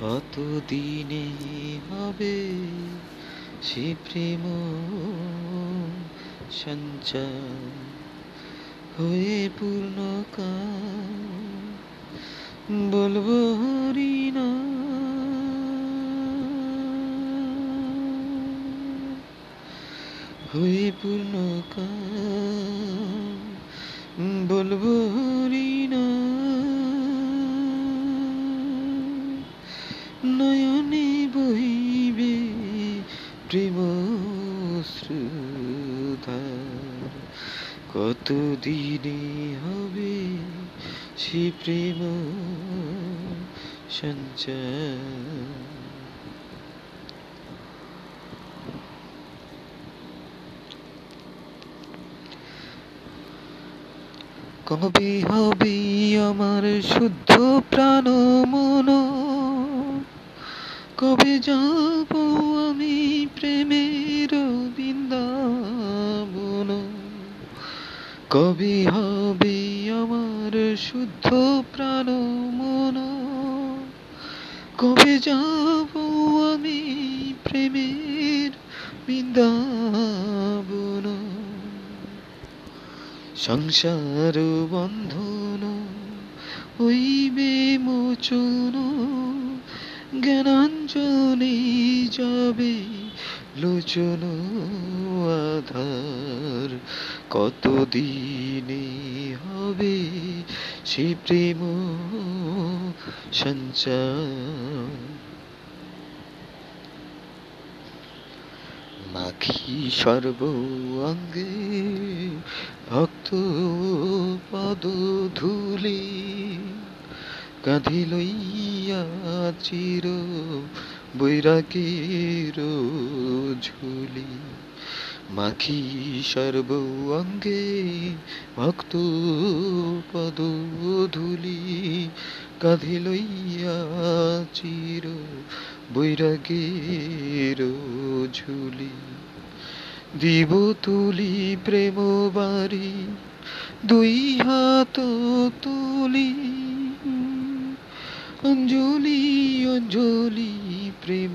কত দিনে হবে সে প্রেম সঞ্চার হয়ে পূর্ণ বলব হরিনা। হয়ে পূর্ণ বলব হরিনা। শ্রুধার কত দিনে হবে সে প্রেম সঞ্চার? কবে হবে আমার শুদ্ধ প্রাণ মন? কবে যাব আমি প্রেমের বৃন্দাবন? কবে হবে আমার শুদ্ধ প্রাণ মন কবে যাব আমি প্রেমের বৃন্দাবন? সংসার বন্ধন হইবে মোচন জ্ঞানাঞ্জনে যাবে, লোচন আধার কত দিনে হবে? সে প্রেম সঞ্চার। মাখি সর্ব অঙ্গে ভক্ত পদ ধুলি। কাঁধি লইয়া চির বৈরাগের ঝুলি। মাখি সর্ব অঙ্গে ভক্ত পদ ধুলি। কাঁধি লইয়া চির বৈরাগের ঝুলি। দিব তুলি প্রেম বাড়ি, দুই হাত তুলি। অঞ্জলি অঞ্জলি প্রেম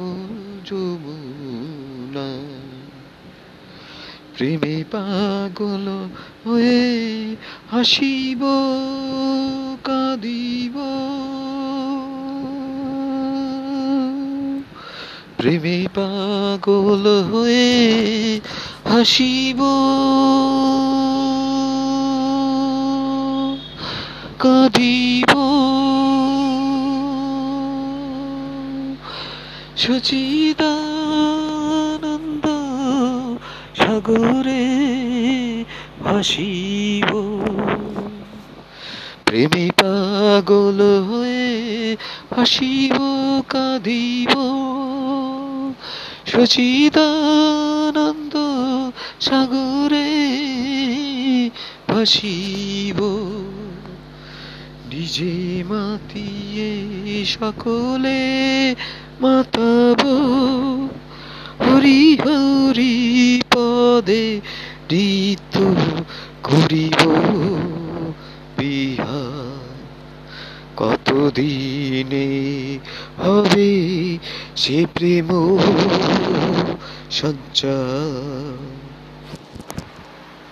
যমুনা। প্রেমে পাগল হয়ে হাসিব কাঁদিব। প্রেমে পাগল হয়ে হাসিব কাঁদিব। সচিদানন্দ সাগরে ভাসিব। প্রেমে পাগল হয়ে হাসিব কাঁদিব। সচিদানন্দ সাগরে ভাসিব। নিজে মাতিয়ে সকলে মাতাব, হরি হরি পদে ঋত করিব বিহার কত দিনে হবে সে প্রেম সঞ্চার?